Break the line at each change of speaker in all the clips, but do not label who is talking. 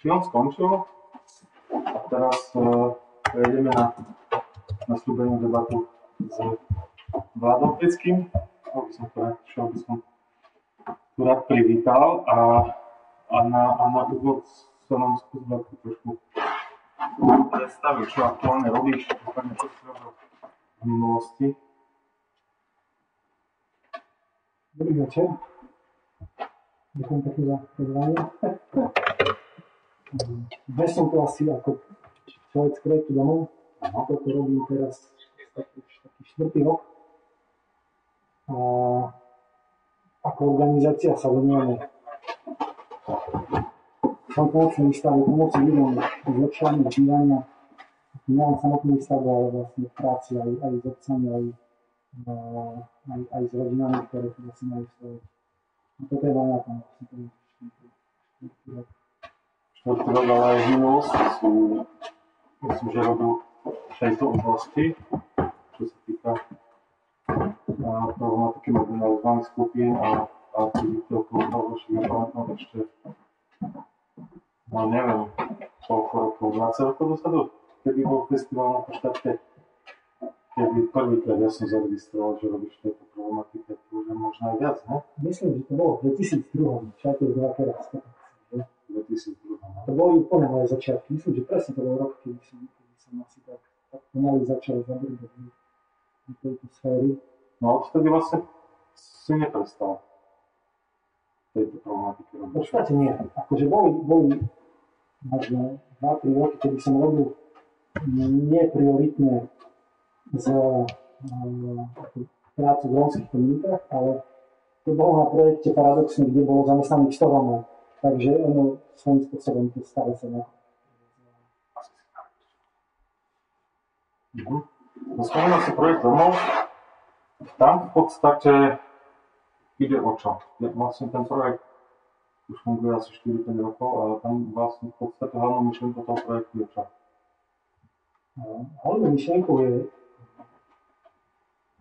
film skončil a teraz uh, prejdeme na nastúpenú debatu s Vladom Peckým. Aby som to šiel by som tu rád privítal a, a, na, a na úvod sa nám skús trošku predstaviť, čo aktuálne robíš, prípadne čo si robil v minulosti.
Dobrý večer. Ďakujem pekne za pozvanie. Dnes som tu asi ako človek z projektu domov. Toto robím teraz taký, taký štvrtý rok. A ako organizácia sa venujeme pomocnej výstave, pomoci ľuďom zlepšovania bývania, nielen samotnej výstave, ale vlastne práci aj, aj s obcami, aj, aj, aj s rodinami, ktoré tu vlastne majú svoje. A toto je veľmi tam
aj sú, myslím, že robil v tejto oblasti, čo sa týka problematiky marginalizovaných skupín a aktivity okolo toho, že nepamätám ešte, no neviem, koľko rokov, 20 rokov dosadu, kedy bol festival na poštatke, kedy prvýkrát ja som zaregistroval, že robíš tejto problematike, to už je možno aj viac, ne?
Myslím, že to bolo v 2002, však to je teraz.
2002.
To boli úplne moje začiatky. Myslím, že presne to bol rok, kedy som, kedy som asi tak, tak pomaly začal zabrať do do tejto sféry.
No odtedy vlastne si neprestal tejto problematike
V
robiť.
podstate nie. Akože boli, boli možno 2-3 roky, kedy som robil neprioritne z uh, prácu v rómskych komunitách, ale to bolo na projekte paradoxne, kde bolo zamestnaných 100 Rómov. Takže ono svojím spôsobom to stále sa nejako
Mhm. No, spomínal si projekt domov. Tam v podstate ide o čo? Vlastne ten projekt už funguje asi 4-5 rokov, ale tam vlastne v podstate hlavnou myšlienkou toho projektu je čo?
Hlavnou myšlienkou je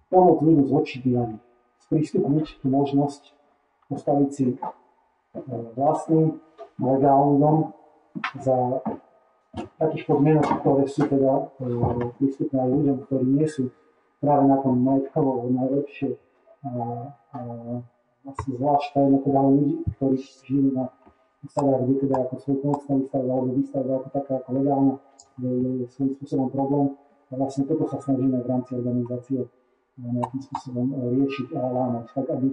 pomôcť ľuďom zlepšiť bývanie. Sprístupniť tú možnosť postaviť si vlastný legálny dom za takých podmienok, ktoré sú teda prístupné aj ľuďom, ktorí nie sú práve na tom majetkovo najlepšie. A, a vlastne zvlášť tajne teda ľudí, ktorí žijú na výstavách, kde teda ako svojpomocná výstava alebo výstava ako taká ako legálna je, je, svojím spôsobom problém. A vlastne toto sa snažíme v rámci organizácie e, nejakým spôsobom e, riešiť a lámať. Tak aby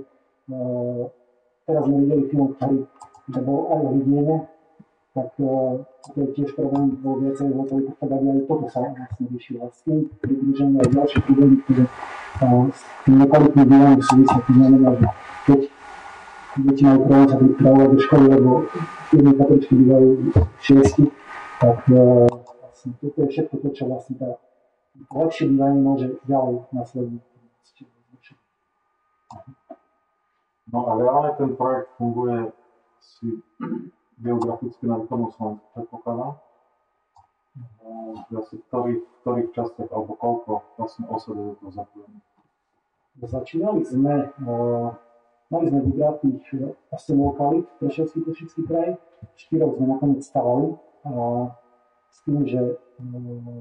teraz sme videli film, ktorý bol aj o hygiene, tak e, to je tiež problém vo lokalitách, tak aby aj toto sa vlastne riešilo. S tým pridruženie aj ďalšie problémy, ktoré e, s tým nekvalitným bývaním súvisia, to znamená, že keď deti majú problém sa pripravovať do školy, lebo jedné katričky bývajú šiesti, tak e, vlastne toto je všetko to, čo vlastne tá lepšie bývanie môže ďalej následne.
No a reálne ten projekt funguje si geograficky na východnom Slovensku, predpokladám. Asi v ktorých, v ktorých častiach, alebo koľko vlastne osad je do toho zapojených.
Začínali sme, uh, mali sme vybratých 8 lokalít pre Ševský Košický kraj, 4 sme nakoniec stavali, s tým, že uh,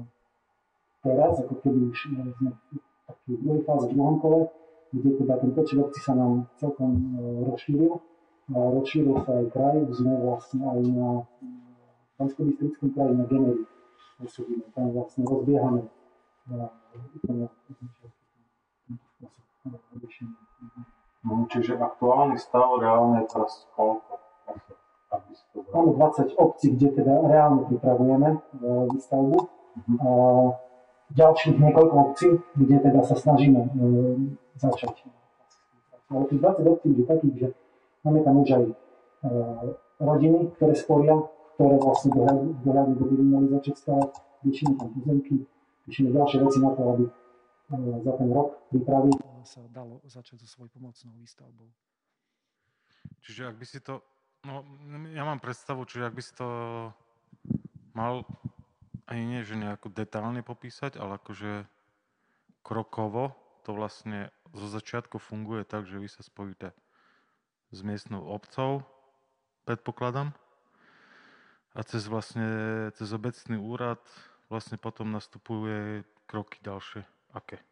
teraz, ako keby už uh, sme v druhej fáze, v druhom kole, kde teda ten počet obcí sa nám celkom uh, rozšíril. Rozšíril sa aj kraj, sme vlastne aj na Bansko-Bystrickom kraji na Generi pôsobíme. Tam vlastne rozbiehame uh, úplne.
No, čiže aktuálny stav reálne je teraz koľko?
Máme 20 obcí, kde teda reálne pripravujeme e, výstavbu.
Mhm.
Ďalších niekoľko obcí, kde teda sa snažíme e, začať. Ale tých 20 obcí je takých, že máme tam už aj e, rodiny, ktoré sporia, ktoré vlastne dohľadne do budú mali začať stavať, riešime tam pozemky, riešime ďalšie veci na to, aby e, za ten rok pripraviť sa dalo začať so svojou pomocnou výstavbou.
Čiže ak by si to, no ja mám predstavu, čiže ak by si to mal ani nie, že nejako detálne popísať, ale akože krokovo to vlastne zo začiatku funguje tak, že vy sa spojíte s miestnou obcou, predpokladám,
a cez vlastne, cez obecný úrad vlastne potom nastupuje kroky ďalšie. Aké?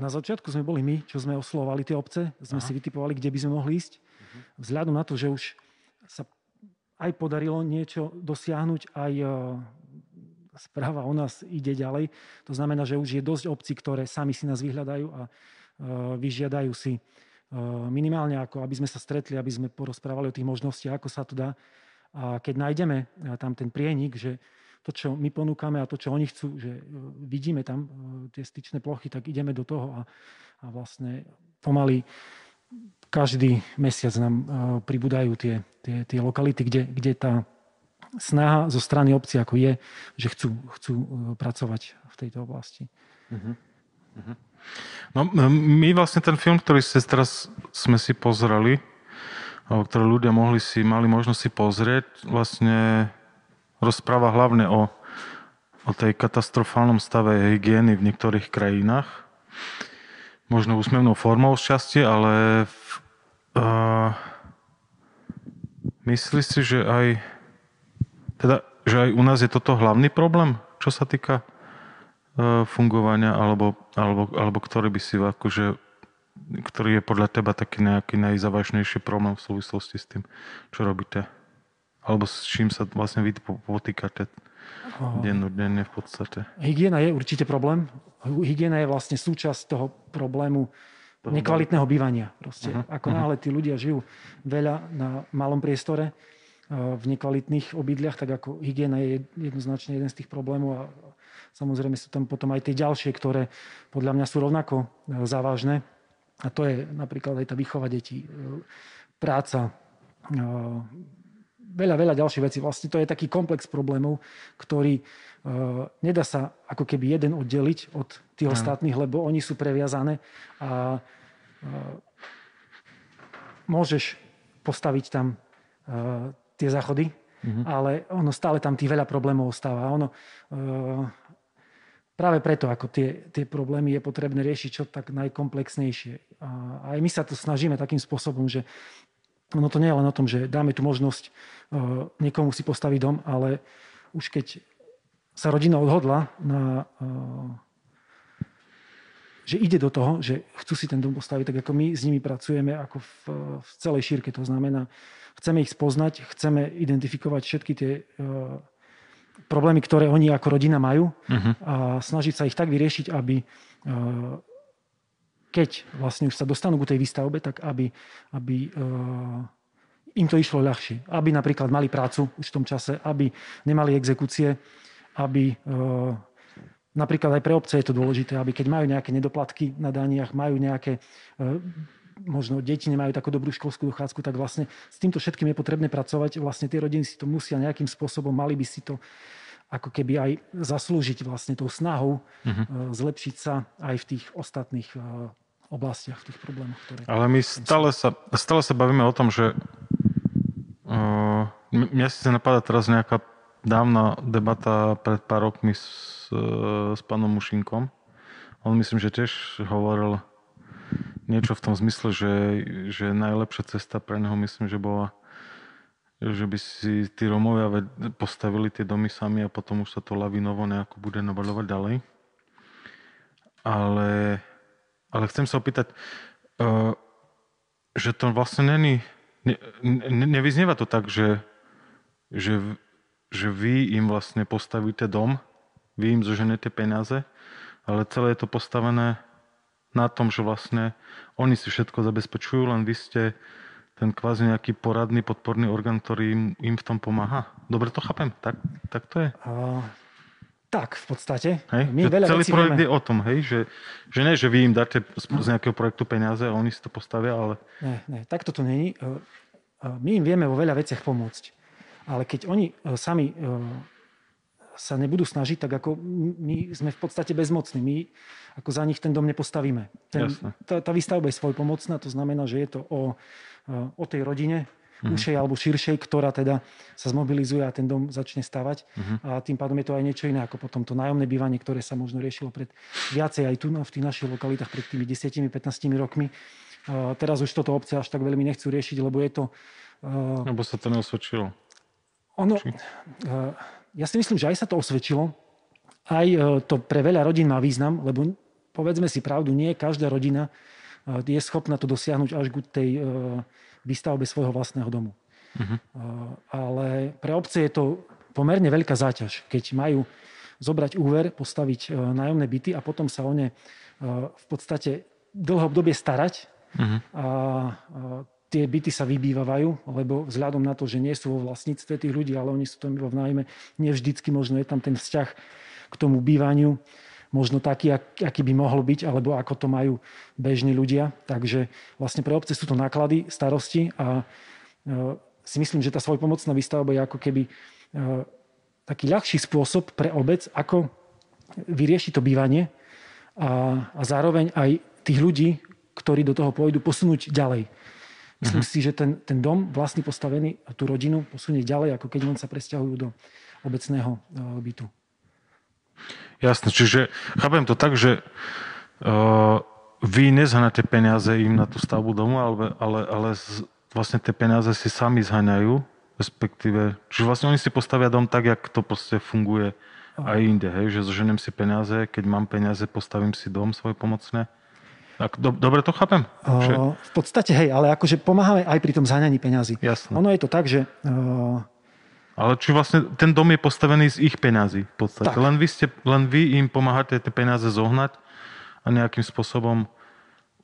Na začiatku sme boli my, čo sme oslovali tie obce, sme Aha. si vytipovali, kde by sme mohli ísť. Uh-huh. Vzhľadom na to, že už sa aj podarilo niečo dosiahnuť, aj e, správa o nás ide ďalej. To znamená, že už je dosť obcí, ktoré sami si nás vyhľadajú a e, vyžiadajú si minimálne ako, aby sme sa stretli, aby sme porozprávali o tých možnostiach, ako sa to dá. A keď nájdeme tam ten prienik, že to, čo my ponúkame a to, čo oni chcú, že e, vidíme tam e, tie styčné plochy, tak ideme do toho a, a vlastne pomaly každý mesiac nám e, pribúdajú tie, tie, tie lokality, kde, kde tá snaha zo strany obci ako je, že chcú, chcú pracovať v tejto oblasti. Uh-huh.
Uh-huh. No, my vlastne ten film, ktorý ste teraz sme si pozreli, ktoré ľudia mohli si, mali možnosť si pozrieť, vlastne rozpráva hlavne o, o tej katastrofálnom stave hygieny v niektorých krajinách. Možno úsmevnou formou šťastie, ale v, uh, myslí si, že aj, teda, že aj u nás je toto hlavný problém, čo sa týka uh, fungovania, alebo, alebo, alebo ktorý by si akože ktorý je podľa teba taký nejaký najzávažnejší problém v súvislosti s tým, čo robíte? Alebo s čím sa vlastne vy potýkate dennodenne v podstate?
Hygiena je určite problém. Hygiena je vlastne súčasť toho problému nekvalitného bývania. Proste. Uh-huh. Ako náhle tí ľudia žijú veľa na malom priestore, v nekvalitných obydliach, tak ako hygiena je jednoznačne jeden z tých problémov a samozrejme sú tam potom aj tie ďalšie, ktoré podľa mňa sú rovnako e, závažné. A to je napríklad aj tá výchova detí, e, práca, veľa, veľa ďalších vecí. Vlastne to je taký komplex problémov, ktorý uh, nedá sa ako keby jeden oddeliť od tých no. ostatných, lebo oni sú previazané a uh, môžeš postaviť tam uh, tie záchody, mm-hmm. ale ono stále tam tých veľa problémov ostáva. Ono, uh, práve preto, ako tie, tie problémy je potrebné riešiť čo tak najkomplexnejšie. A aj my sa to snažíme takým spôsobom, že ono to nie je len o tom, že dáme tu možnosť uh, niekomu si postaviť dom, ale už keď sa rodina odhodla na uh, že ide do toho, že chcú si ten dom postaviť, tak ako my s nimi pracujeme ako v, v celej šírke. To znamená, chceme ich spoznať, chceme identifikovať všetky tie uh, problémy, ktoré oni ako rodina majú uh-huh. a snažiť sa ich tak vyriešiť, aby keď vlastne už sa dostanú k tej výstavbe, tak aby, aby uh, im to išlo ľahšie. Aby napríklad mali prácu už v tom čase, aby nemali exekúcie, aby uh, napríklad aj pre obce je to dôležité, aby keď majú nejaké nedoplatky na daniach, majú nejaké uh, možno deti nemajú takú dobrú školskú dochádzku, tak vlastne s týmto všetkým je potrebné pracovať. Vlastne tie rodiny si to musia nejakým spôsobom, mali by si to ako keby aj zaslúžiť vlastne tou snahou uh-huh. zlepšiť sa aj v tých ostatných oblastiach, v tých problémoch, ktoré...
Ale my stále sa, stále sa bavíme o tom, že uh, mňa si napadá teraz nejaká dávna debata pred pár rokmi s, s pánom Mušinkom. On myslím, že tiež hovoril niečo v tom zmysle, že, že najlepšia cesta pre neho myslím, že bola že by si tí Romovia postavili tie domy sami a potom už sa to lavinovo nejako bude nabaľovať ďalej. Ale ale chcem sa opýtať, uh, že to vlastne není, ne, ne, nevyznieva to tak, že, že, že vy im vlastne postavíte dom, vy im zoženete peniaze, ale celé je to postavené na tom, že vlastne oni si všetko zabezpečujú, len vy ste ten kvázi nejaký poradný, podporný orgán, ktorý im, im v tom pomáha. Dobre to chápem? Tak, tak to je?
Tak, v podstate.
Hej? My že veľa celý projekt vieme. je o tom, hej? Že, že ne, že vy im dáte z, nejakého projektu peniaze a oni si to postavia, ale...
Ne, ne, takto to není. E, e, my im vieme vo veľa veciach pomôcť. Ale keď oni e, sami sa nebudú snažiť, tak ako my sme v podstate bezmocní. My ako za nich ten dom nepostavíme. Ten, tá, tá výstavba je svojpomocná, to znamená, že je to o, o tej rodine, mm-hmm. ušej alebo širšej, ktorá teda sa zmobilizuje a ten dom začne stavať. Mm-hmm. A tým pádom je to aj niečo iné ako potom to nájomné bývanie, ktoré sa možno riešilo pred viacej aj tu v tých našich lokalitách pred tými 10-15 rokmi. Uh, teraz už toto obce až tak veľmi nechcú riešiť, lebo je to...
Uh, lebo sa to neosvedčilo.
Ono,
Či-
eh, ja si myslím, že aj sa to osvedčilo. Aj eh, to pre veľa rodín má význam, lebo povedzme si pravdu, nie každá rodina eh, je schopná to dosiahnuť až k tej eh, výstavbe svojho vlastného domu. Eh, Ale pre obce je to pomerne veľká záťaž, keď majú zobrať úver, postaviť eh, nájomné byty a potom sa o ne eh, v podstate dlho obdobie starať
Mhm.
a, tie byty sa vybývajú, lebo vzhľadom na to, že nie sú vo vlastníctve tých ľudí, ale oni sú tam iba v nájme, nie vždycky možno je tam ten vzťah k tomu bývaniu možno taký, ak- aký by mohol byť, alebo ako to majú bežní ľudia. Takže vlastne pre obce sú to náklady, starosti a e, si myslím, že tá svojpomocná výstavba je ako keby e, taký ľahší spôsob pre obec, ako vyriešiť to bývanie a, a zároveň aj tých ľudí, ktorí do toho pôjdu, posunúť ďalej. Myslím si, že ten, ten dom vlastne postavený a tú rodinu posunie ďalej, ako keď len sa presťahujú do obecného e, bytu.
Jasné, čiže chápem to tak, že uh, vy nezhanete peniaze im na tú stavbu domu, ale, ale, ale z, vlastne tie peniaze si sami zhaňajú, respektíve, čiže vlastne oni si postavia dom tak, jak to proste funguje aj inde, hej, že zoženiem si peniaze, keď mám peniaze, postavím si dom svoj pomocné. Tak, do, dobre to chápem? Že,
Uh, v podstate, hej, ale akože pomáhame aj pri tom zhaňaní peňazí.
jasné.
Ono je to tak, že uh,
Ale či vlastne ten dom je postavený z ich peňazí v podstate.
Tak.
Len vy, ste, len vy im pomáhate tie peniaze zohnať a nejakým spôsobom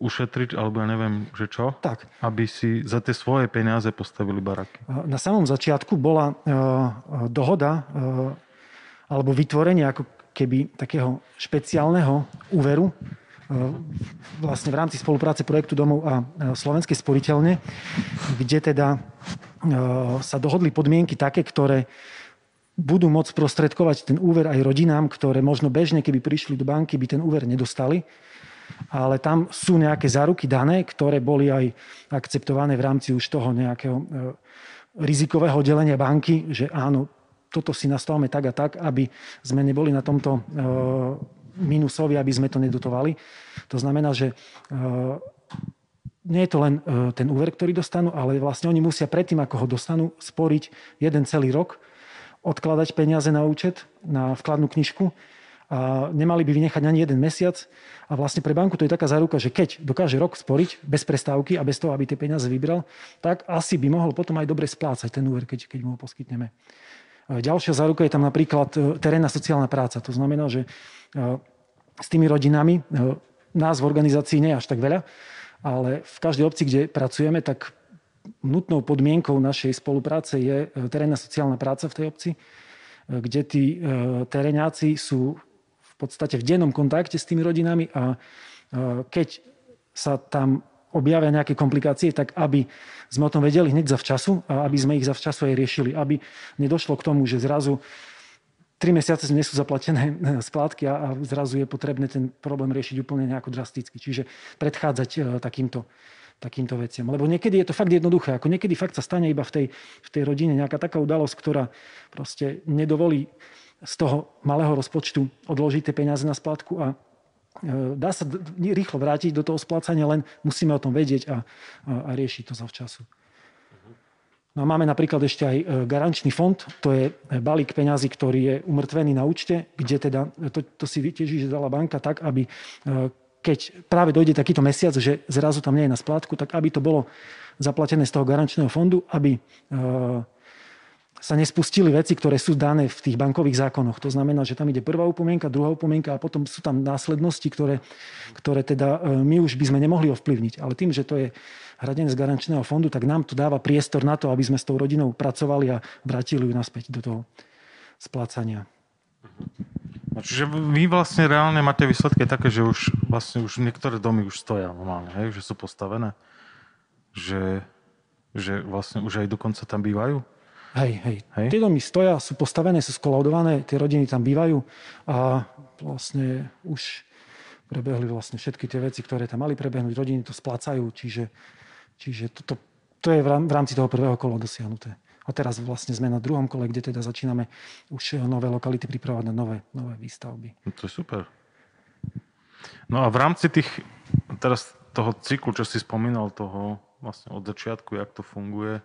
ušetriť, alebo ja neviem, že čo,
tak,
aby si za tie svoje peniaze postavili baraky.
na samom začiatku bola uh, dohoda uh, alebo vytvorenie ako keby takého špeciálneho úveru uh, vlastne v rámci spolupráce projektu domov a uh, Slovenskej sporiteľne, kde teda sa dohodli podmienky také, ktoré budú môcť prostredkovať ten úver aj rodinám, ktoré možno bežne, keby prišli do banky, by ten úver nedostali. Ale tam sú nejaké záruky dané, ktoré boli aj akceptované v rámci už toho nejakého e, rizikového delenia banky, že áno, toto si nastavíme tak a tak, aby sme neboli na tomto e, minusovi, aby sme to nedotovali. To znamená, že e, nie je to len e, ten úver, ktorý dostanú, ale vlastne oni musia predtým, ako ho dostanú, sporiť jeden celý rok, odkladať peniaze na účet, na vkladnú knižku a nemali by vynechať ani jeden mesiac. A vlastne pre banku to je taká záruka, že keď dokáže rok sporiť bez prestávky a bez toho, aby tie peniaze vybral, tak asi by mohol potom aj dobre splácať ten úver, keď, keď mu ho poskytneme. Ďalšia záruka je tam napríklad e, terénna sociálna práca. To znamená, že e, s tými rodinami, nás v organizácii nie až tak veľa, ale v každej obci, kde pracujeme, tak nutnou podmienkou našej spolupráce je e, terénna sociálna práca v tej obci, e, kde tí e, teréňáci sú v podstate v dennom kontakte s tými rodinami a keď sa tam objavia nejaké komplikácie, tak aby sme o tom vedeli hneď zavčasu a aby sme ich zavčasu aj riešili, aby nedošlo k tomu, že zrazu tri mesiace nie sú zaplatené splátky a, a zrazu je potrebné ten problém riešiť úplne nejako drasticky. Čiže predchádzať e, takýmto, takýmto veciam. Lebo niekedy je to fakt jednoduché. Ako niekedy fakt sa stane iba v tej, v tej rodine nejaká taká udalosť, ktorá proste nedovolí z toho malého rozpočtu odložiť tie peniaze na splátku a e, dá sa rýchlo vrátiť do toho splácania, len musíme o tom vedieť a, a, a riešiť to zavčasu. No a máme napríklad ešte aj e, garančný fond, to je balík peňazí, ktorý je umrtvený na účte, kde teda, to, to si vytieží, že dala banka tak, aby e, keď práve dojde takýto mesiac, že zrazu tam nie je na splátku, tak aby to bolo zaplatené z toho garančného fondu, aby e, sa nespustili veci, ktoré sú dané v tých bankových zákonoch. To znamená, že tam ide prvá upomienka, druhá upomienka a potom sú tam následnosti, ktoré, ktoré teda e, my už by sme nemohli ovplyvniť. Ale tým, že to je hradené z garančného fondu, tak nám to dáva priestor na to, aby sme s tou rodinou pracovali a vrátili ju naspäť do toho splácania.
No, čiže vy vlastne reálne máte výsledky také, že už vlastne už niektoré domy už stoja normálne, hej, že sú postavené. Že, že vlastne už aj dokonca tam bývajú.
Hej, hej.
Hej.
Tie domy stoja, sú postavené, sú skolaudované, tie rodiny tam bývajú a vlastne už prebehli vlastne všetky tie veci, ktoré tam mali prebehnúť. Rodiny to splácajú, čiže, čiže to, to, je v rám- v rámci toho prvého kola dosiahnuté. A teraz vlastne sme na druhom kole, kde teda začíname už nové lokality pripravovať na nové, nové výstavby.
No to je super. No a v rámci tých, teraz toho cyklu, čo si spomínal, toho vlastne od začiatku, jak to funguje,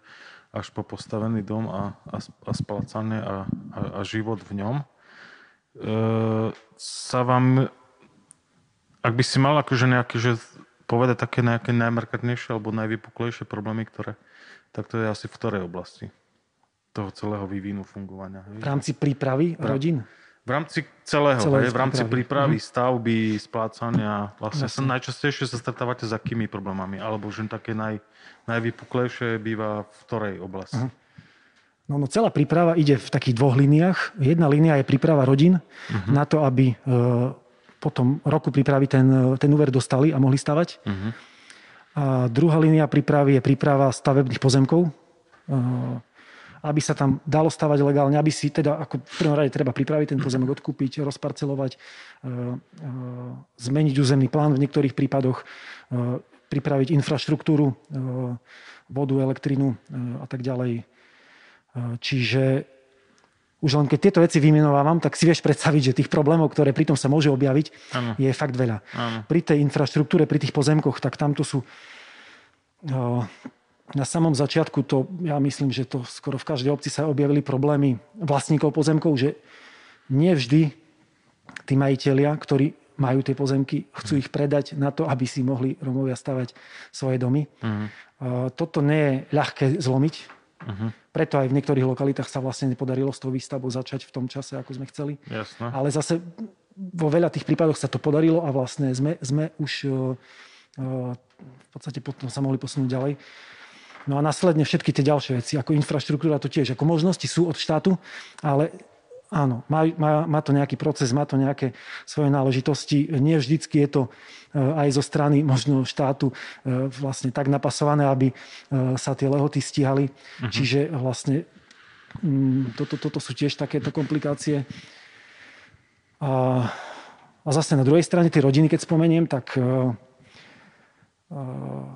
až po postavený dom a, a, a splácanie a, a, a život v ňom, e, sa vám, ak by si mal akože nejaké, že povedať také nejaké najmarkantnejšie alebo najvypuklejšie problémy, ktoré, tak to je asi v ktorej oblasti toho celého vývinu fungovania.
V rámci prípravy
Pra-
rodín?
V rámci celého,
Celej
hej, v rámci
prípravy.
prípravy, stavby, splácania, vlastne sa najčastejšie sa stretávate s akými problémami, alebo že také naj, najvypuklejšie býva v ktorej oblasti.
Aha. No, no celá príprava ide v takých dvoch líniách. Jedna línia je príprava rodín
Mhm.
na to, aby e, po tom roku prípravy ten, ten úver dostali a mohli stavať.
Mhm.
A druhá línia prípravy je príprava stavebných pozemkov, e, aby sa tam dalo stavať legálne, aby si teda, ako v prvom rade treba pripraviť ten pozemok, odkúpiť, rozparcelovať, e, e, zmeniť územný plán v niektorých prípadoch, pripraviť infraštruktúru, vodu, elektrinu a tak ďalej. Čiže už len keď tieto veci vymenovávam, tak si vieš predstaviť, že tých problémov, ktoré pri tom sa môže objaviť,
Áno,
je fakt veľa.
áno.
Pri tej infraštruktúre, pri tých pozemkoch, tak tamto sú na samom začiatku to, ja myslím, že to skoro v každej obci sa objavili problémy vlastníkov pozemkov, že nie vždy tí majiteľia, ktorí majú tie pozemky, chcú ich predať na to, aby si mohli Romovia stavať svoje domy.
Mhm.
O, Toto nie je ľahké zlomiť,
Mhm.
preto aj v niektorých lokalitách sa vlastne nepodarilo s tou výstavbou začať v tom čase, ako sme chceli.
Jasné.
Ale zase vo veľa tých prípadoch sa to podarilo a vlastne sme, sme už o, o, v podstate potom sa mohli posunúť ďalej. No a následne všetky tie ďalšie veci, ako infraštruktúra to tiež, ako možnosti sú od štátu, ale áno, má, má, má to nejaký proces, má to nejaké svoje náležitosti. Nie vždycky je to e, aj zo strany možno štátu e, vlastne tak napasované, aby e, sa tie lehoty stíhali. Čiže vlastne mm, toto, toto sú tiež takéto komplikácie. A, a zase na druhej strane tie rodiny, keď spomeniem, tak uh, uh,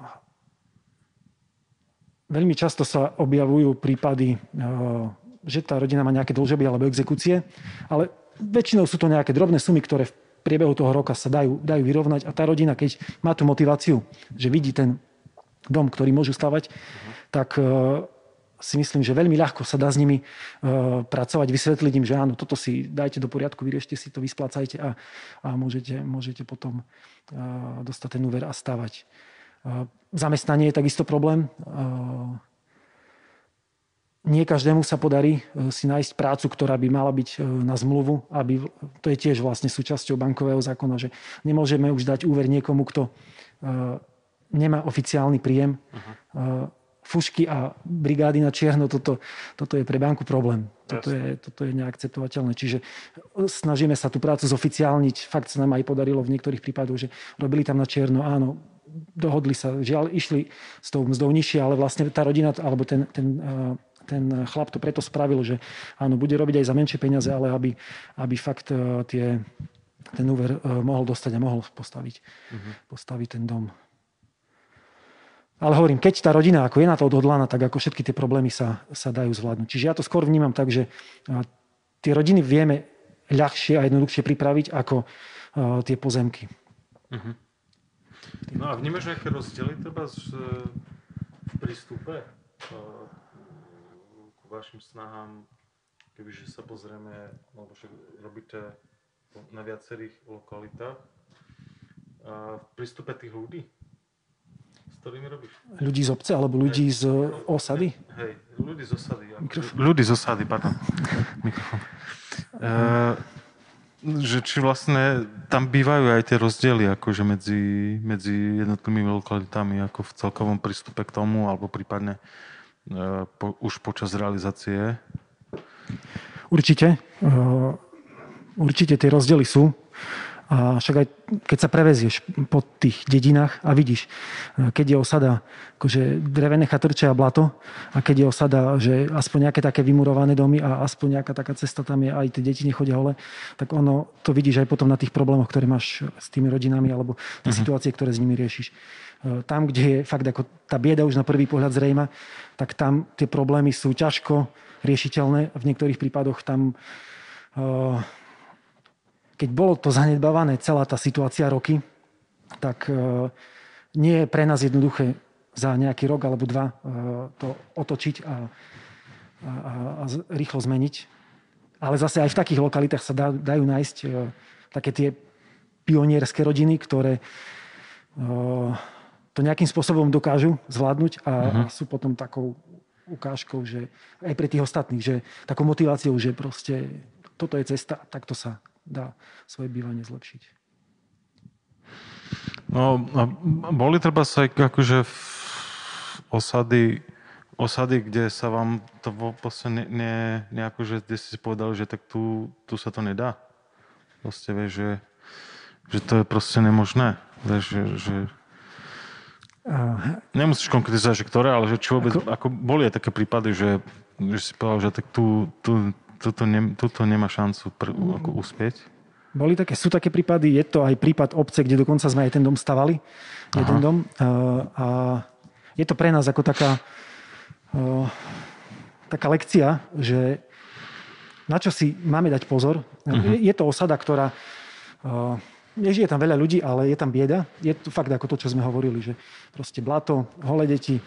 veľmi často sa objavujú prípady, uh, že tá rodina má nejaké dlžoby alebo exekúcie, ale väčšinou sú to nejaké drobné sumy, ktoré v priebehu toho roka sa dajú, dajú vyrovnať a tá rodina, keď má tú motiváciu, že vidí ten dom, ktorý môžu stavať, tak uh, si myslím, že veľmi ľahko sa dá s nimi uh, pracovať, vysvetliť im, že áno, toto si dajte do poriadku, vyriešte si to, vysplácajte a, a môžete, môžete potom uh, dostať ten úver a stavať. Zamestnanie je takisto problém. Nie každému sa podarí uh, si nájsť prácu, ktorá by mala byť uh, na zmluvu, aby, to je tiež vlastne súčasťou bankového zákona, že nemôžeme už dať úver niekomu, kto uh, nemá oficiálny príjem. Uh-huh fušky a brigády na čierno, toto, toto je pre banku problém. Toto je, toto je neakceptovateľné. Čiže snažíme sa tú prácu zoficiálniť. Fakt sa nám aj podarilo v niektorých prípadoch, že robili tam na čierno, áno, dohodli sa, žiaľ, išli s tou mzdou nižšie, ale vlastne tá rodina, alebo ten, ten, ten chlap to preto spravil, že áno, bude robiť aj za menšie peniaze, ale aby, aby fakt eh, tie, ten úver eh, mohol dostať a mohol postaviť,
Mhm.
postaviť ten dom. Ale hovorím, keď tá rodina ako je na to odhodlaná, tak ako všetky tie problémy sa, sa dajú zvládnuť. Čiže ja to skôr vnímam tak, že a, tie rodiny vieme ľahšie a jednoduchšie pripraviť ako tie pozemky.
Mhm. No a vnímaš nejaké rozdiely treba z, v prístupe k vašim snahám, kebyže sa pozrieme, lebo však robíte na viacerých lokalitách, v prístupe tých ľudí, s ktorými robíš?
Ľudí z obce alebo ľudí z osady?
Hej, ľudí z osady.
Mikrofón.
Ľudí z osady, pardon. Mikrofón. Uh, že či vlastne tam bývajú aj tie rozdiely akože medzi, medzi jednotlivými lokalitami ako v celkovom prístupe k tomu, alebo prípadne uh, po, už počas realizácie.
Určite. Uh, Určite tie rozdiely sú. A však aj keď sa prevezieš po tých dedinách a vidíš, e, keď je osada akože drevené chatrče a blato a keď je osada, že aspoň nejaké také vymurované domy a aspoň nejaká taká cesta tam je, aj tie deti nechodia hole, tak ono to vidíš aj potom na tých problémoch, ktoré máš s tými rodinami alebo tie situácie, ktoré s nimi riešiš. E, Tam, kde je fakt ako tá bieda už na prvý pohľad zrejma, tak tam tie problémy sú ťažko riešiteľné. V niektorých prípadoch tam e, keď bolo to zanedbávané celá tá situácia roky, tak e, nie je pre nás jednoduché za nejaký rok alebo dva to otočiť a, a, a, rýchlo zmeniť. Ale zase aj v takých lokalitách sa dá, dajú nájsť také tie pionierské rodiny, ktoré to nejakým spôsobom dokážu zvládnuť a, uh-huh. a sú potom takou ukážkou, že aj pre tých ostatných, že takou motiváciou, že proste toto je cesta takto sa dá svoje bývanie zlepšiť.
No, boli treba sa akože osady, osady, kde sa vám to vlastne ne, ne, nejako, že kde si povedal, že tak tu, tu sa to nedá. Proste vieš, že, že to je proste nemožné. Vieš, že, že Nemusíš konkretizovať, že ktoré, ale že či vôbec, ako, ako boli aj také prípady, že, že si povedal, že tak tu, tu, tuto, ne, tuto nemá šancu pr, ako uspieť?
Boli také, sú také prípady, je to aj prípad obce, kde dokonca sme aj ten dom stavali. Aha. Jeden dom. A, a je to pre nás ako taká, a, taká lekcia, že na čo si máme dať pozor. Uh-huh. Je, je to osada, ktorá a, nežije tam veľa ľudí, ale je tam bieda. Je to fakt ako to, čo sme hovorili, že proste blato, holé deti,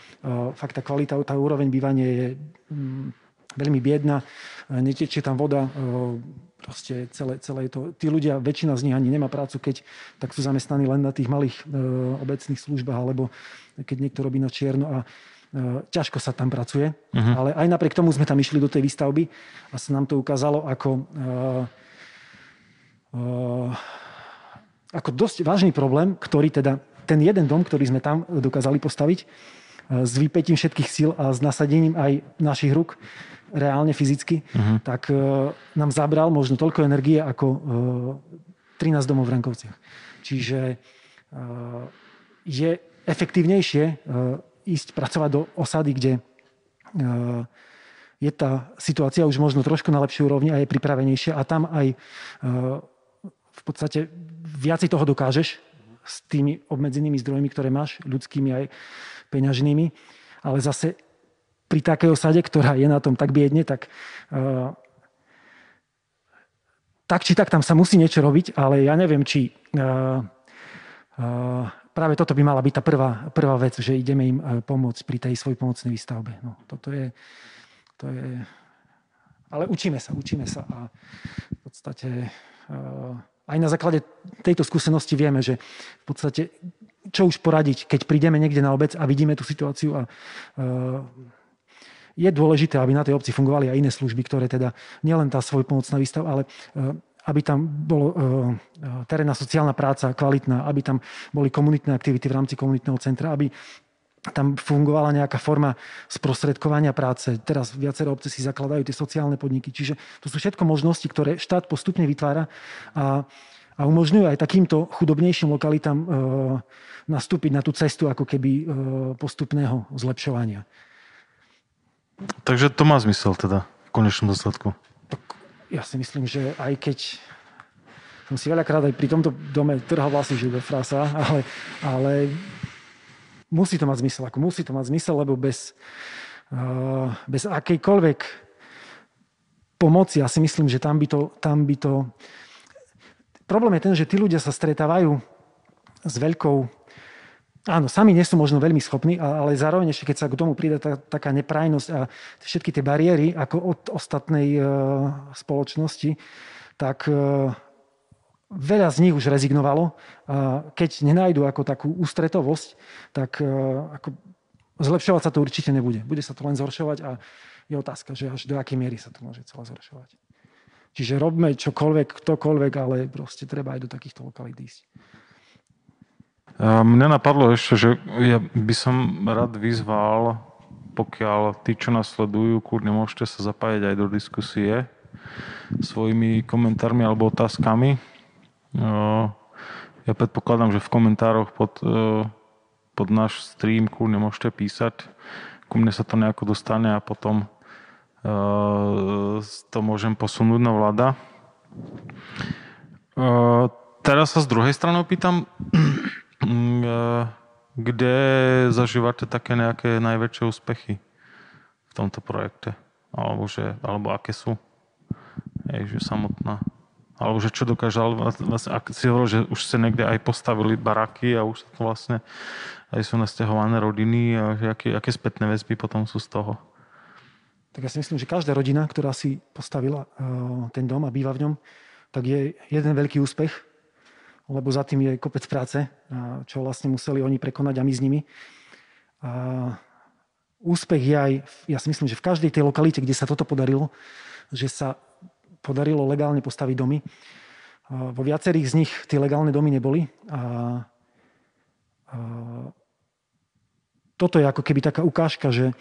fakt tá kvalita, tá úroveň bývania je mm, veľmi biedna, netečie tam voda, proste celé, celé to, tí ľudia, väčšina z nich ani nemá prácu, keď tak sú zamestnaní len na tých malých obecných službách, alebo keď niekto robí na čierno a ťažko sa tam pracuje. Uh-huh. Ale aj napriek tomu sme tam išli do tej výstavby a sa nám to ukázalo ako uh, uh, ako dosť vážny problém, ktorý teda ten jeden dom, ktorý sme tam dokázali postaviť e, s vypetím všetkých síl a s nasadením aj našich rúk, reálne fyzicky, uh-huh. tak uh, nám zabral možno toľko energie ako uh, 13 domov v Rankovciach. Čiže uh, je efektívnejšie uh, ísť pracovať do osady, kde uh, je tá situácia už možno trošku na lepšej úrovni a je pripravenejšia a tam aj uh, v podstate viacej toho dokážeš s tými obmedzenými zdrojmi, ktoré máš, ľudskými aj peňažnými. Ale zase pri takej osade, ktorá je na tom tak biedne, tak uh, tak či tak tam sa musí niečo robiť, ale ja neviem, či uh, uh, práve toto by mala byť tá prvá, prvá vec, že ideme im pomôcť pri tej svojej pomocnej výstavbe. No, toto je, to je... Ale učíme sa, učíme sa a v podstate aj na základe tejto skúsenosti vieme, že v podstate čo už poradiť, keď prídeme niekde na obec a vidíme tú situáciu a uh, je dôležité, aby na tej obci fungovali aj iné služby, ktoré teda nielen tá svoj pomocná výstav, ale uh, aby tam bolo uh, terénna sociálna práca kvalitná, aby tam boli komunitné aktivity v rámci komunitného centra, aby tam fungovala nejaká forma sprostredkovania práce. Teraz viaceré obce si zakladajú tie sociálne podniky. Čiže to sú všetko možnosti, ktoré štát postupne vytvára a, a umožňujú aj takýmto chudobnejším lokalitám e, nastúpiť na tú cestu ako keby e, postupného zlepšovania.
Takže to má zmysel teda v konečnom dôsledku.
Ja si myslím, že aj keď som si veľakrát aj pri tomto dome trhal vlasy, že frasa, ale, ale musí to mať zmysel. Ako musí to mať zmysel, lebo bez, uh, bez akejkoľvek pomoci, ja si myslím, že tam by to, tam by to... Problém je ten, že tí ľudia sa stretávajú s veľkou Áno, sami nie sú možno veľmi schopní, ale zároveň ešte keď sa k tomu prída tá, taká neprajnosť a všetky tie bariéry ako od ostatnej uh, spoločnosti, tak uh, veľa z nich už rezignovalo. A keď nenájdu ako takú ústretovosť, tak e, ako zlepšovať sa to určite nebude. Bude sa to len zhoršovať a je otázka, že až do akej miery sa to môže celé zhoršovať. Čiže robme čokoľvek, ktokoľvek, ale proste treba aj do takýchto lokalít ísť.
Mňa napadlo ešte, že ja by som rád vyzval, pokiaľ tí, čo nás sledujú, kľudne môžete sa zapájať aj do diskusie svojimi komentármi alebo otázkami ja predpokladám, že v komentároch pod, e, pod náš stream kľudne môžete písať. Ku mne sa to nejako dostane a potom e, to môžem posunúť na vláda. E, teraz sa z druhej strany opýtam, kde zažívate také nejaké najväčšie úspechy v tomto projekte? Alebo, že, alebo aké sú? Hej, že samotná Alebo že čo dokážal, vlastne, ak si hovoril, že už ste niekde aj postavili baraky a už sa to vlastne aj sú nasťahované rodiny a že aké, aké spätné väzby potom sú z toho?
Tak ja si myslím, že každá rodina, ktorá si postavila uh, ten dom a býva v ňom, tak je jeden veľký úspech, lebo za tým je kopec práce, čo vlastne museli oni prekonať a my s nimi. Uh, úspech je aj, ja si myslím, že v každej tej lokalite, kde sa toto podarilo, že sa podarilo legálne postaviť domy. Vo viacerých z nich tie legálne domy neboli. A, a toto je ako keby taká ukážka, že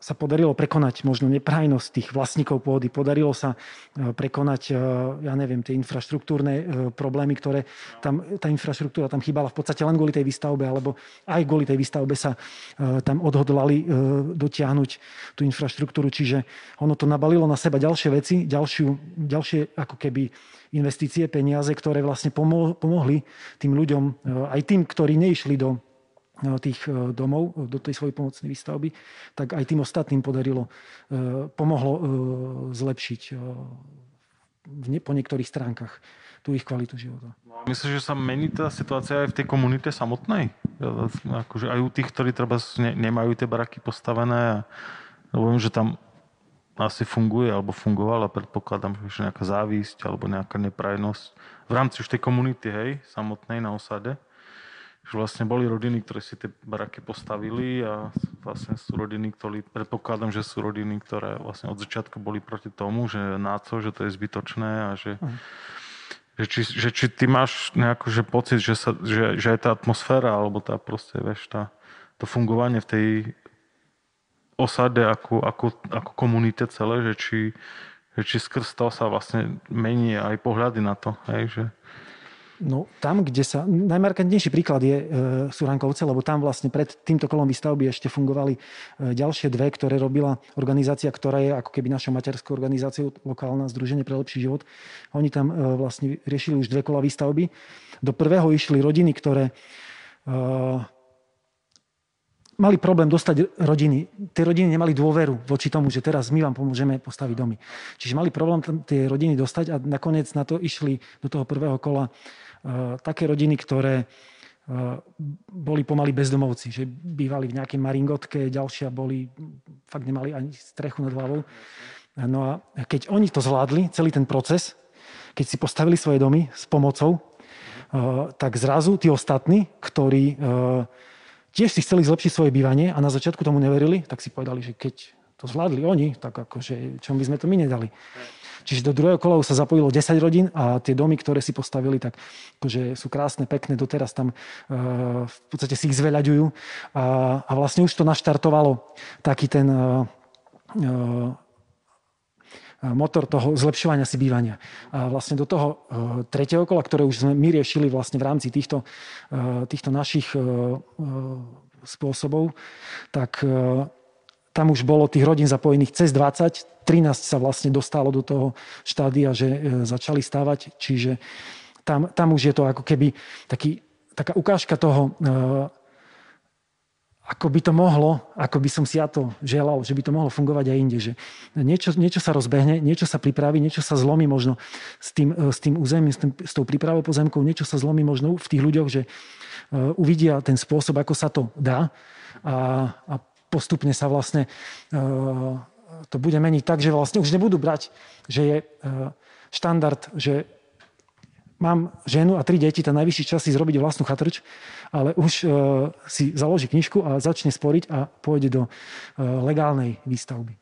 sa podarilo prekonať možno neprajnosť tých vlastníkov pôdy, podarilo sa e, prekonať, e, ja neviem, tie infraštruktúrne e, problémy, ktoré tam, tá infraštruktúra tam chýbala v podstate len kvôli tej výstavbe, alebo aj kvôli tej výstavbe sa tam odhodlali dotiahnuť tú infraštruktúru, čiže ono to nabalilo na seba ďalšie veci, ďalšiu, ďalšie ako keby investície, peniaze, ktoré vlastne pomohli tým ľuďom, aj tým, ktorí neišli do tých e, domov do tej svojej pomocnej výstavby, tak aj tým ostatným podarilo, e, pomohlo zlepšiť po niektorých stránkach tú ich kvalitu života.
Myslíš, že sa mení tá situácia aj v tej komunite samotnej? Akože aj u tých, ktorí treba nemajú tie baraky postavené. Lebo viem, že tam asi funguje alebo fungovala, predpokladám, že nejaká závisť alebo nejaká neprajnosť v rámci už tej komunity, hej, samotnej na osade že vlastne boli rodiny, ktoré si tie baraky postavili a vlastne sú rodiny, ktoré, predpokladám, že sú rodiny, ktoré vlastne od začiatku boli proti tomu, že na to, že to je zbytočné a že, uh-huh. že, či, že či ty máš nejaký že pocit, že, sa, že, že aj tá atmosféra alebo tá proste, vieš, tá, to fungovanie v tej osade ako, ako, ako komunite celé, že či, že či skrz to sa vlastne mení aj pohľady na to, hej, že
No tam, kde sa... Najmarkantnejší príklad je, e, sú lebo tam vlastne pred týmto kolom výstavby ešte fungovali e, ďalšie dve, ktoré robila organizácia, ktorá je ako keby našou materskou organizáciou, lokálna Združenie pre lepší život. Oni tam e, vlastne riešili už dve kola výstavby. Do prvého išli rodiny, ktoré e, mali problém dostať rodiny. Tie rodiny nemali dôveru voči tomu, že teraz my vám pomôžeme postaviť domy. Čiže mali problém tie rodiny dostať a nakoniec na to išli do toho prvého kola také rodiny, ktoré eh, boli pomaly bezdomovci, že bývali v nejakej maringotke, ďalšia boli, fakt nemali ani strechu nad hlavou. No a keď oni to zvládli, celý ten proces, keď si postavili svoje domy s pomocou, eh, tak zrazu tí ostatní, ktorí tiež si chceli zlepšiť svoje bývanie a na začiatku tomu neverili, tak si povedali, že keď to zvládli oni, tak akože čom by sme to my nedali. Čiže do druhého kola sa zapojilo 10 rodín a tie domy, ktoré si postavili, tak akože sú krásne, pekné, doteraz tam uh, v podstate si ich zveľaďujú a, a vlastne už to naštartovalo taký ten uh, motor toho zlepšovania si bývania. A vlastne do toho tretieho kola, ktoré už sme my riešili vlastne v rámci týchto, týchto našich spôsobov, tak tam už bolo tých rodín zapojených cez 20, 13 sa vlastne dostalo do toho štádia, že e, začali stávať, čiže tam, tam už je to ako keby taký, taká ukážka toho, e, ako by to mohlo, ako by som si ja to želal, že by to mohlo fungovať aj inde. Že niečo, niečo sa rozbehne, niečo sa pripraví, niečo sa zlomí možno s tým, e, s tým územím, s, tým, s tou prípravou pozemkov, niečo sa zlomí možno v tých ľuďoch, že uvidia ten spôsob, ako sa to dá a, a postupne sa vlastne to bude meniť tak, že vlastne už nebudú brať, že je e, štandard, že mám ženu a tri deti, tá najvyšší čas si zrobiť vlastnú chatrč, ale už e, si založí knižku a začne sporiť a pôjde do legálnej výstavby.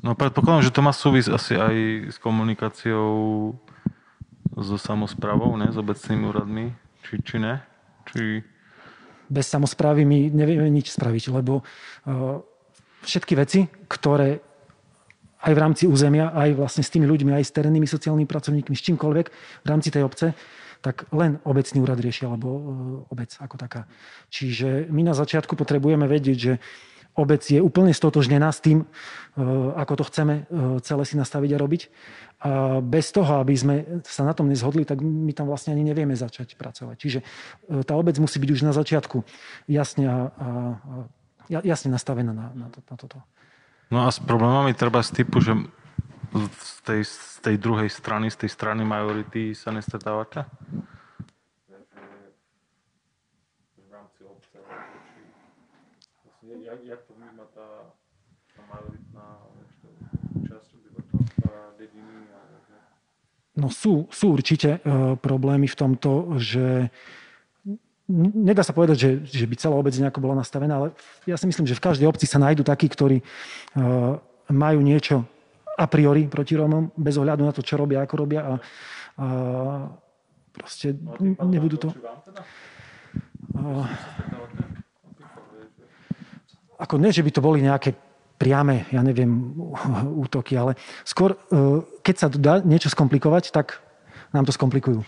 No predpokladám, že to má súvis asi aj s komunikáciou so samozprávou, ne? s obecnými úradmi, či, či ne? Či
bez samozprávy my nevieme nič spraviť, lebo uh, všetky veci, ktoré aj v rámci územia, aj vlastne s tými ľuďmi, aj s terénnymi sociálnymi pracovníkmi, s čímkoľvek v rámci tej obce, tak len obecný úrad rieši, alebo uh, obec ako taká. Čiže my na začiatku potrebujeme vedieť, že obec je úplne stotožnená s tým, uh, ako to chceme celé si nastaviť a robiť a bez toho, aby sme sa na tom nezhodli, tak my tam vlastne ani nevieme začať pracovať. Čiže e, tá obec musí byť už na začiatku jasne, a, a, jasne nastavená na, na, to, na toto.
No a s problémami treba z typu, že z tej, z tej druhej strany, z tej strany majority sa nestretávate? V rámci obce, jak, jak to vníma tá, tá majoritná časť obyvateľstva dediny?
No sú, sú určite uh, problémy v tomto, že nedá sa povedať, že, že by celá obec nejako bola nastavená, ale ja si myslím, že v každej obci sa nájdú takí, ktorí uh, majú niečo a priori proti Rómom, bez ohľadu na to, čo robia, ako robia a, a proste nebudú to... Uh, ako nie, že by to boli nejaké priame, ja neviem, útoky, ale skôr, uh, keď sa dá niečo skomplikovať, tak nám to skomplikujú.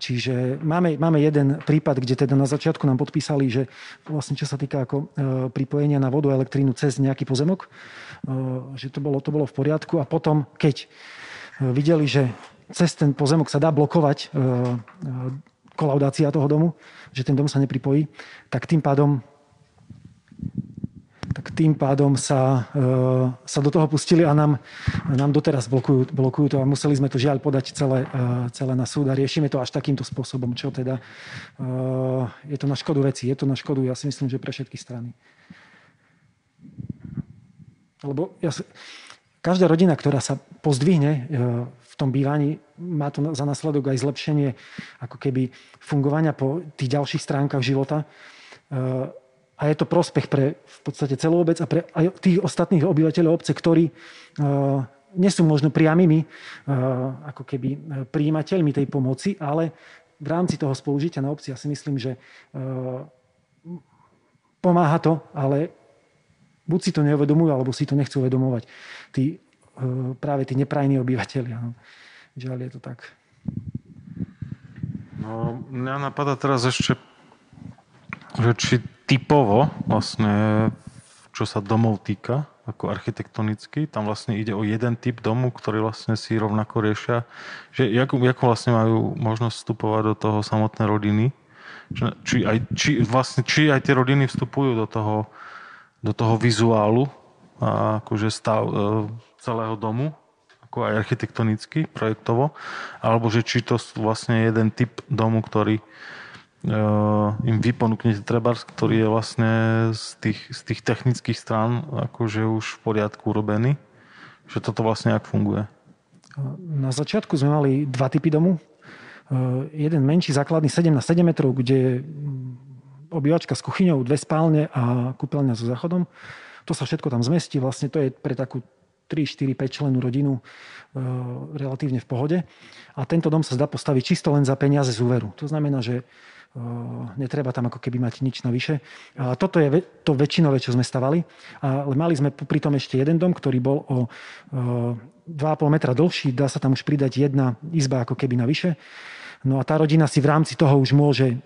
Čiže máme, máme jeden prípad, kde teda na začiatku nám podpísali, že vlastne čo sa týka ako e, pripojenia na vodu a elektrínu cez nejaký pozemok, e, že to bolo, to bolo v poriadku a potom, keď e, videli, že cez ten pozemok sa dá blokovať kolaudácia toho domu, že ten dom sa nepripojí, tak tým pádom tak tým pádom sa, e, sa do toho pustili a nám, nám doteraz blokujú, blokujú to a museli sme to žiaľ podať celé, e, celé na súd a riešime to až takýmto spôsobom, čo teda e, je to na škodu veci, je to na škodu, ja si myslím, že pre všetky strany. Lebo ja, každá rodina, ktorá sa pozdvihne v tom bývaní, má to za následok aj zlepšenie ako keby fungovania po tých ďalších stránkach života a je to prospech pre v podstate celú obec a pre aj tých ostatných obyvateľov obce, ktorí uh, nie sú možno priamými uh, ako keby uh, príjimateľmi tej pomoci, ale v rámci toho spolužitia na obci ja si myslím, že pomáha to, ale buď si to neuvedomujú, alebo si to nechcú uvedomovať. Tí, práve tí neprajní obyvateľia. No. Žiaľ je to tak.
No, mňa napadá teraz ešte, že či typovo vlastne, čo sa domov týka, ako architektonicky, tam vlastne ide o jeden typ domu, ktorý vlastne si rovnako riešia, že ako, ako vlastne majú možnosť vstupovať do toho samotné rodiny, či aj, či, vlastne, či aj tie rodiny vstupujú do toho, do toho vizuálu a akože stav e, celého domu, ako aj architektonicky, projektovo, alebo že či to vlastne jeden typ domu, ktorý im vy trebárs, ktorý je vlastne z tých, z tých technických strán akože už v poriadku urobený. Že toto vlastne jak funguje?
Na začiatku sme mali dva typy domu. Uh, jeden menší, základný 7 na 7 metrov, kde je obývačka s kuchyňou, dve spálne a kúpeľňa so záchodom. To sa všetko tam zmestí. Vlastne to je pre takú 3, 4, 5 členú rodinu e, relatívne v pohode. A tento dom sa zdá postaviť čisto len za peniaze z úveru. To znamená, že netreba tam ako keby mať nič navyše. A toto je to väčšinové, čo sme stavali. Ale mali sme pri tom ešte jeden dom, ktorý bol o 2,5 metra dlhší, dá sa tam už pridať jedna izba ako keby navyše. No a tá rodina si v rámci toho už môže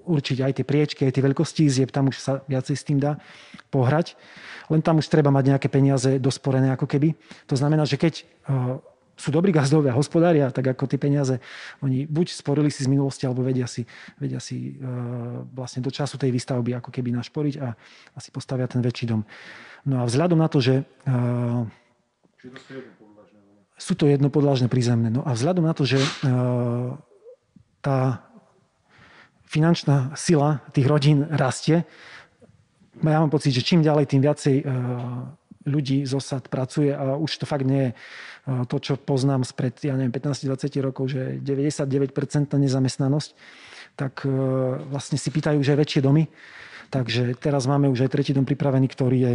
určiť aj tie priečky, aj tie veľkosti izieb, tam už sa viacej s tým dá pohrať. Len tam už treba mať nejaké peniaze dosporené ako keby. To znamená, že keď sú dobrí gazdovia, hospodária, tak ako tie peniaze oni buď sporili si z minulosti, alebo vedia si, vedia si uh, vlastne do času tej výstavby ako keby našporiť a asi postavia ten väčší dom. No a vzhľadom na to, že uh, sú to jednopodlažné prízemné. No a vzhľadom na to, že uh, tá finančná sila tých rodín rastie, ja mám pocit, že čím ďalej, tým viacej ľudí z osad pracuje a už to fakt nie je to, čo poznám spred, ja neviem, 15-20 rokov, že 99% nezamestnanosť, tak e, vlastne si pýtajú, že väčšie domy. Takže teraz máme už aj tretí dom pripravený, ktorý je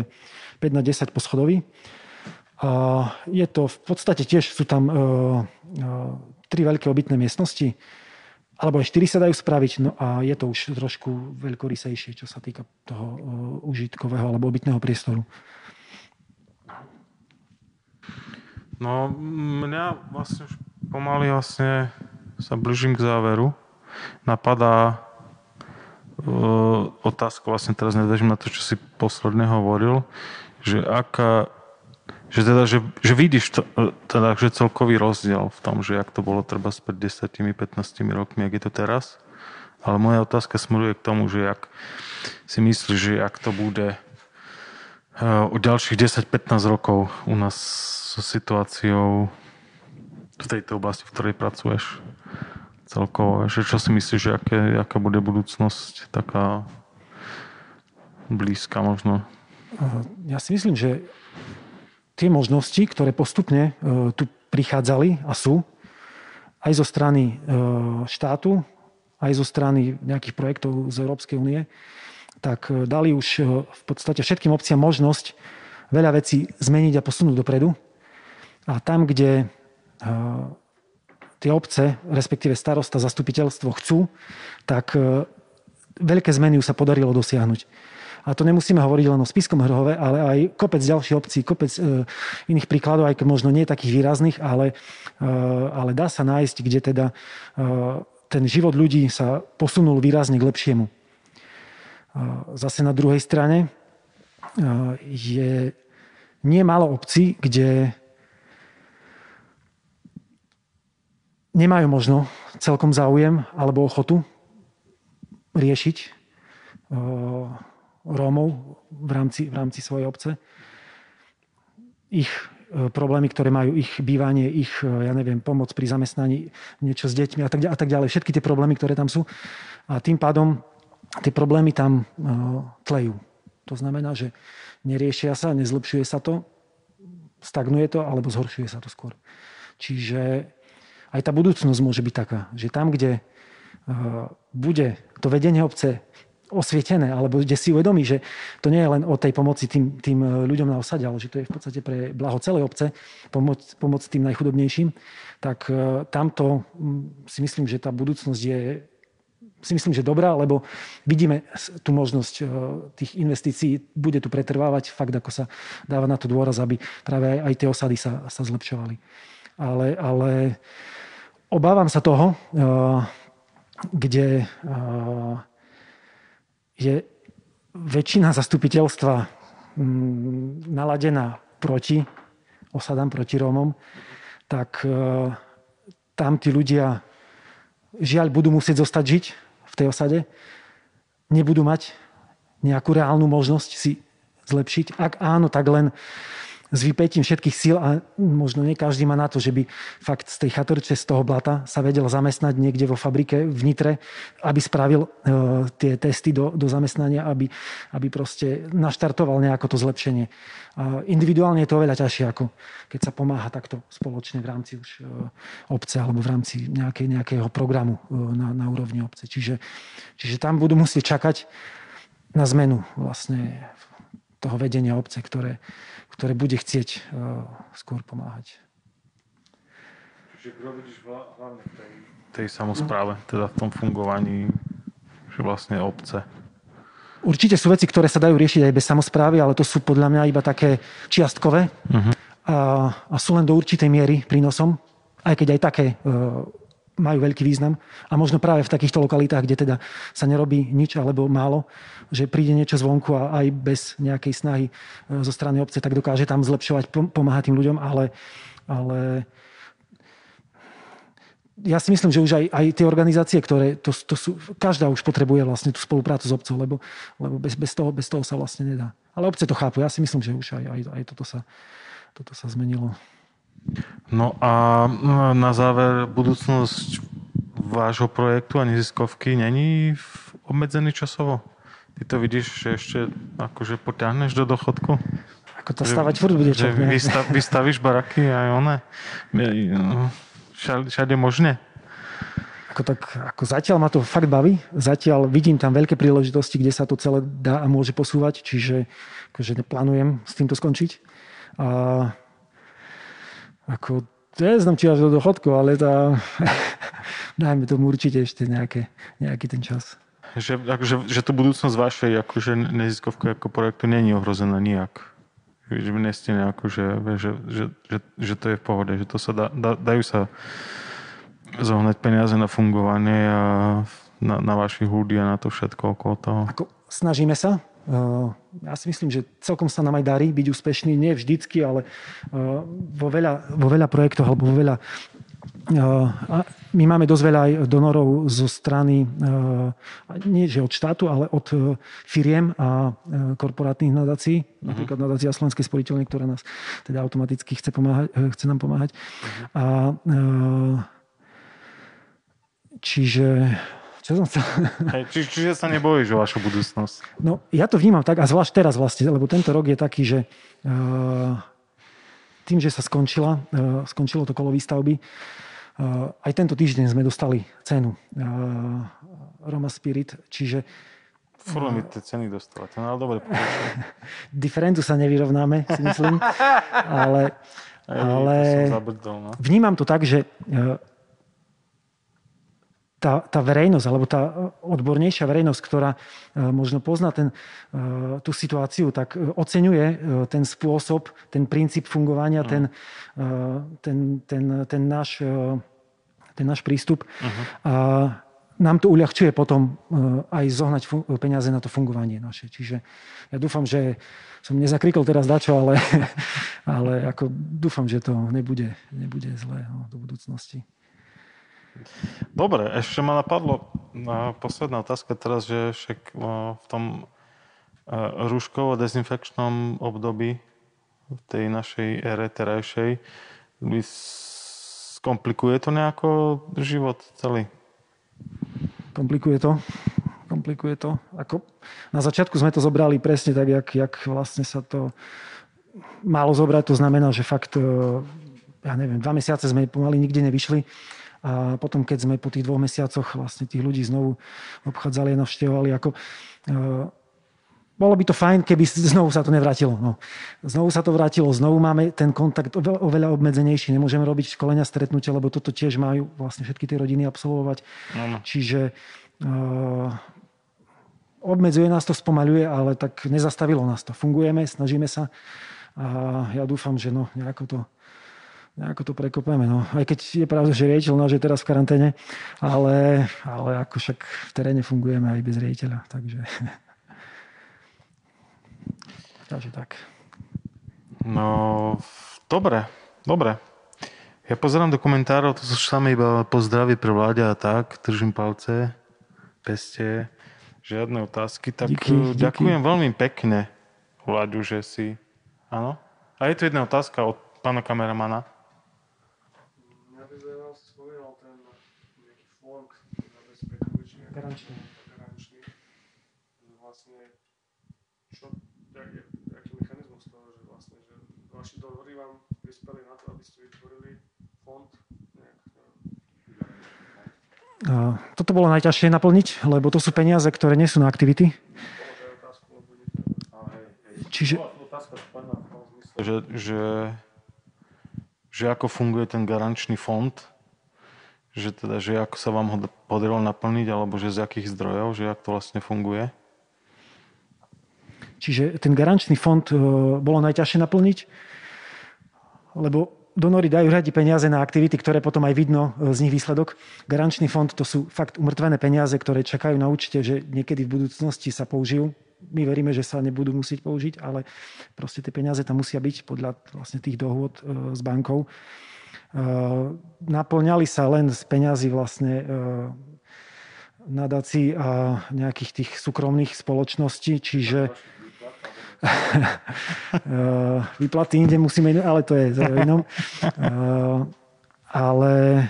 5 na 10 poschodový. A je to v podstate tiež, sú tam uh, uh, tri veľké obytné miestnosti, alebo aj štyri sa dajú spraviť, no a je to už trošku veľkorysejšie, čo sa týka toho užitkového alebo obytného priestoru.
No, mňa vlastne už pomaly vlastne sa blížim k záveru. Napadá uh, otázka, vlastne teraz nedvežím na to, čo si posledne hovoril, že aká, že teda, že, že vidíš to, e, teda, že celkový rozdiel v tom, že jak to bolo treba pred 10-15 rokmi, jak je to teraz. Ale moja otázka smeruje k tomu, že jak si myslíš, že jak to bude o ďalších 10-15 rokov u nás so situáciou v tejto oblasti, v ktorej pracuješ celkovo? Že čo si myslíš, že aké, aká bude budúcnosť taká blízka možno?
Ja si myslím, že tie možnosti, ktoré postupne tu prichádzali a sú, aj zo strany štátu, aj zo strany nejakých projektov z Európskej únie, tak e, dali už v podstate všetkým obciam možnosť veľa vecí zmeniť a posunúť dopredu. A tam, kde tie obce, respektíve starosta, zastupiteľstvo chcú, tak veľké zmeny sa podarilo dosiahnuť. A to nemusíme hovoriť len o Spiskom Hrhove, ale aj kopec ďalších obcí, kopec e, iných príkladov, aj možno nie takých výrazných, ale, e, ale dá sa nájsť, kde teda e, ten život ľudí sa posunul výrazne k lepšiemu. Zase na druhej strane je nie málo obcí, kde nemajú možno celkom záujem alebo ochotu riešiť Rómov v rámci, v rámci svojej obce. Ich e, problémy, ktoré majú ich bývanie, ich, e, ja neviem, pomoc pri zamestnaní, niečo s deťmi a tak, a tak ďalej. Všetky tie problémy, ktoré tam sú. A tým pádom tie problémy tam e, tlejú. To znamená, že neriešia sa, nezlepšuje sa to, stagnuje to, alebo zhoršuje sa to skôr. Čiže aj tá budúcnosť môže byť taká, že tam, kde bude to vedenie obce osvietené, alebo kde si uvedomí, že to nie je len o tej pomoci tým, tým e, ľuďom na osade, ale že to je v podstate pre blaho celej obce, pomoc, pomoc tým najchudobnejším, tak e, tamto si myslím, že tá budúcnosť je si myslím, že dobrá, lebo vidíme tú možnosť e, tých investícií, bude tu pretrvávať, fakt ako sa dáva na to dôraz, aby práve aj, tie osady sa, sa zlepšovali. Ale, ale obávam sa toho, kde je väčšina zastupiteľstva naladená proti osadám, proti Rómom, tak e, tam tí ľudia žiaľ budú musieť zostať žiť v tej osade, nebudú mať nejakú reálnu možnosť si zlepšiť. Ak áno, tak len s vypetím všetkých síl a možno nie každý má na to, že by fakt z tej chatrče, z toho blata sa vedel zamestnať niekde vo fabrike v Nitre, aby spravil e, tie testy do, do zamestnania, aby, aby proste naštartoval nejako to zlepšenie. A individuálne je to oveľa ťažšie, ako keď sa pomáha takto spoločne v rámci už e, obce alebo v rámci nejakej, nejakého programu e, na, na úrovni obce. Čiže, čiže tam budú musieť čakať na zmenu vlastne toho vedenia obce, ktoré, ktoré bude chcieť uh, skôr pomáhať.
Čiže kto vidíš hlavne v tej, tej samozpráve, teda v tom fungovaní, že vlastne obce?
Určite sú veci, ktoré sa dajú riešiť aj bez samozprávy, ale to sú podľa mňa iba také čiastkové uh-huh. a, a sú len do určitej miery prínosom, aj keď aj také uh, majú veľký význam. A možno práve v takýchto lokalitách, kde teda sa nerobí nič alebo málo, že príde niečo zvonku a aj bez nejakej snahy e, zo strany obce, tak dokáže tam zlepšovať, pomáhať tým ľuďom, ale, ale ja si myslím, že už aj, aj tie organizácie, ktoré to, to sú, každá už potrebuje vlastne tú spoluprácu s obcou, lebo, lebo bez, bez, toho, bez toho sa vlastne nedá. Ale obce to chápu. Ja si myslím, že už aj, aj, aj toto, sa, toto sa zmenilo.
No a na záver, budúcnosť vášho projektu a neziskovky není obmedzený časovo? Ty to vidíš, že ešte akože potiahneš do dochodku?
Ako to stavať furt bude čo?
Vystav, vystavíš baraky aj one? Všade, všade možne?
Ako, tak, ako zatiaľ ma to fakt baví. Zatiaľ vidím tam veľké príležitosti, kde sa to celé dá a môže posúvať, čiže akože neplánujem s týmto skončiť. A ako, neznám, či až do dochodku, ale tá, dajme tomu určite ešte nejaké, nejaký ten čas.
Že, akože, že to budúcnosť vašej akože neziskovka ako projektu není ohrozená nijak. Že vy ste nejako, že, že, že, že, že, to je v pohode, že to sa dá, dá, dajú sa zohnať peniaze na fungovanie a na, na vašich ľudí a na to všetko okolo toho.
Ako, snažíme sa, ja si myslím, že celkom sa nám aj darí byť úspešný, nie vždycky, ale vo veľa, vo veľa projektoch alebo vo veľa my máme dosť veľa aj donorov zo strany, nie že od štátu, ale od firiem a korporátnych nadácií, uh-huh. napríklad nadácia Slovenskej sporiteľne, ktorá nás teda automaticky chce, pomáhať, chce nám pomáhať. Uh-huh. A, čiže čo som chcel?
Hej, či, čiže sa nebojíš o vašu budúcnosť?
No, ja to vnímam tak, a zvlášť teraz vlastne, lebo tento rok je taký, že uh, tým, že sa skončila, uh, skončilo to kolo výstavby, uh, aj tento týždeň sme dostali cenu uh, Roma Spirit, čiže
Furt mi tie ceny dostala, to ale dobre.
Diferentu sa nevyrovnáme, si myslím, ale, ale
zabrdol, no.
vnímam to tak, že tá, tá verejnosť, alebo tá odbornejšia verejnosť, ktorá možno pozná ten, tú situáciu, tak oceňuje ten spôsob, ten princíp fungovania, uh-huh. ten, ten, ten, ten, náš, ten náš prístup. Uh-huh. A nám to uľahčuje potom aj zohnať peniaze na to fungovanie naše. Čiže ja dúfam, že som nezakrikol teraz dačo, ale, ale ako dúfam, že to nebude, nebude zlé no, do budúcnosti.
Dobre, ešte ma napadlo posledná otázka teraz, že však v tom rúškovo-dezinfekčnom období v tej našej ére terajšej skomplikuje to nejako život celý?
Komplikuje to. Komplikuje to. Ako, na začiatku sme to zobrali presne tak, jak, jak vlastne sa to malo zobrať. To znamená, že fakt, e, ja neviem, dva mesiace sme pomaly nikde nevyšli a potom, keď sme po tých dvoch mesiacoch vlastne tých ľudí znovu obchádzali a navštevovali, ako, uh, bolo by to fajn, keby znovu sa to nevrátilo. No. Znovu sa to vrátilo, znovu máme ten kontakt oveľa obmedzenejší. Nemôžeme robiť školenia, stretnutia, lebo toto tiež majú vlastne všetky tie rodiny absolvovať. Ano. Čiže uh, obmedzuje nás to, spomaľuje, ale tak nezastavilo nás to. Fungujeme, snažíme sa a ja dúfam, že no, nejako to nejako to prekopeme. No. Aj keď je pravda, že riaditeľ náš je teraz v karanténe, ale, ale ako však v teréne fungujeme aj bez riaditeľa. Takže, takže tak.
No, dobre, dobre. Ja pozerám do komentárov, to sú samé iba pozdravy pre vláďa a tak, držím palce, peste, žiadne otázky, tak díky, ďakujem díky. veľmi pekne, Vláďu, že si... Áno? A je tu jedna otázka od pána kameramana.
Garančný.
Garančný. Vlastne, čo, jak, aký mechanizmus toho, že vlastne, že vaši dohovory vám prispeli na to, aby ste vytvorili fond nejak,
toto bolo najťažšie naplniť, lebo to sú peniaze, ktoré nie sú na aktivity.
Čiže... Že, že, že ako funguje ten garančný fond, že teda, že ako sa vám ho podarilo naplniť, alebo že z akých zdrojov, že ako to vlastne funguje?
Čiže ten garančný fond e, bolo najťažšie naplniť, lebo donory dajú radi peniaze na aktivity, ktoré potom aj vidno e, z nich výsledok. Garančný fond to sú fakt umrtvené peniaze, ktoré čakajú na účte, že niekedy v budúcnosti sa použijú. My veríme, že sa nebudú musieť použiť, ale proste tie peniaze tam musia byť podľa vlastne tých dohôd e, s bankou. Eh, naplňali sa len z peňazí vlastne eh, nadácií a nejakých tých súkromných spoločností, čiže eh, výplaty inde musíme, ale to je za inom. Ale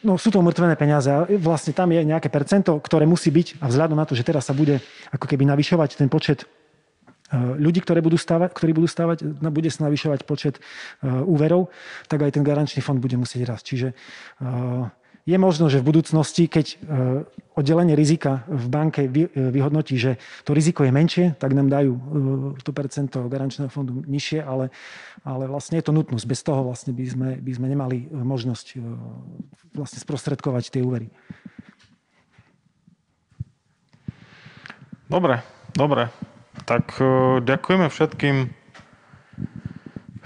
no, sú to mŕtvené peniaze a vlastne tam je nejaké percento, ktoré musí byť a vzhľadom na to, že teraz sa bude ako keby navyšovať ten počet ľudí, ktoré budú stávať, ktorí budú stávať, no, bude sa navyšovať počet eh, úverov, tak aj ten garančný fond bude musieť rásť. Čiže eh, je možno, že v budúcnosti, keď oddelenie rizika v banke vyhodnotí, že to riziko je menšie, tak nám dajú to percento garančného fondu nižšie, ale, ale vlastne je to nutnosť. Bez toho vlastne by sme, by sme nemali možnosť vlastne sprostredkovať tie úvery.
Dobre, dobre. Tak uh, ďakujeme všetkým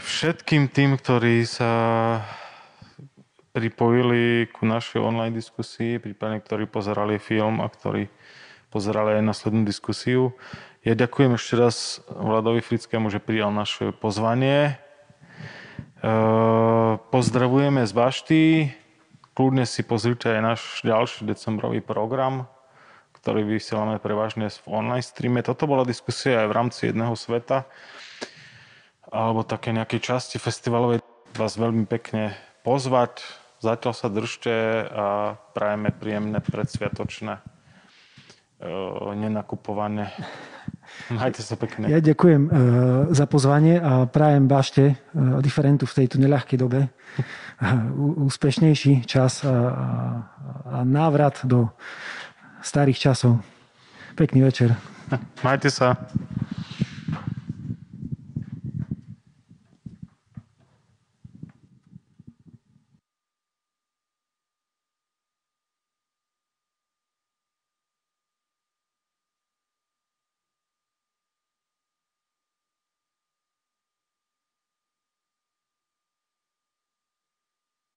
všetkým tým, ktorí sa pripojili ku našej online diskusii, prípadne ktorí pozerali film a ktorí pozerali aj následnú diskusiu. Ja ďakujem ešte raz Vladovi Frickému, že prijal naše pozvanie. Pozdravujeme z Bašty kľudne si pozrite aj náš ďalší decembrový program, ktorý vysielame prevažne v online streame. Toto bola diskusia aj v rámci jedného sveta alebo také nejakej časti festivalovej. Vás veľmi pekne pozvať. Zatiaľ sa držte a prajeme príjemné predsviatočné uh, nenakupovanie. Majte sa pekne.
Ja ďakujem uh, za pozvanie a prajem bašte uh, diferentu v tejto neľahkej dobe. Úspešnejší čas a návrat do starých časov. Pekný večer.
Majte sa.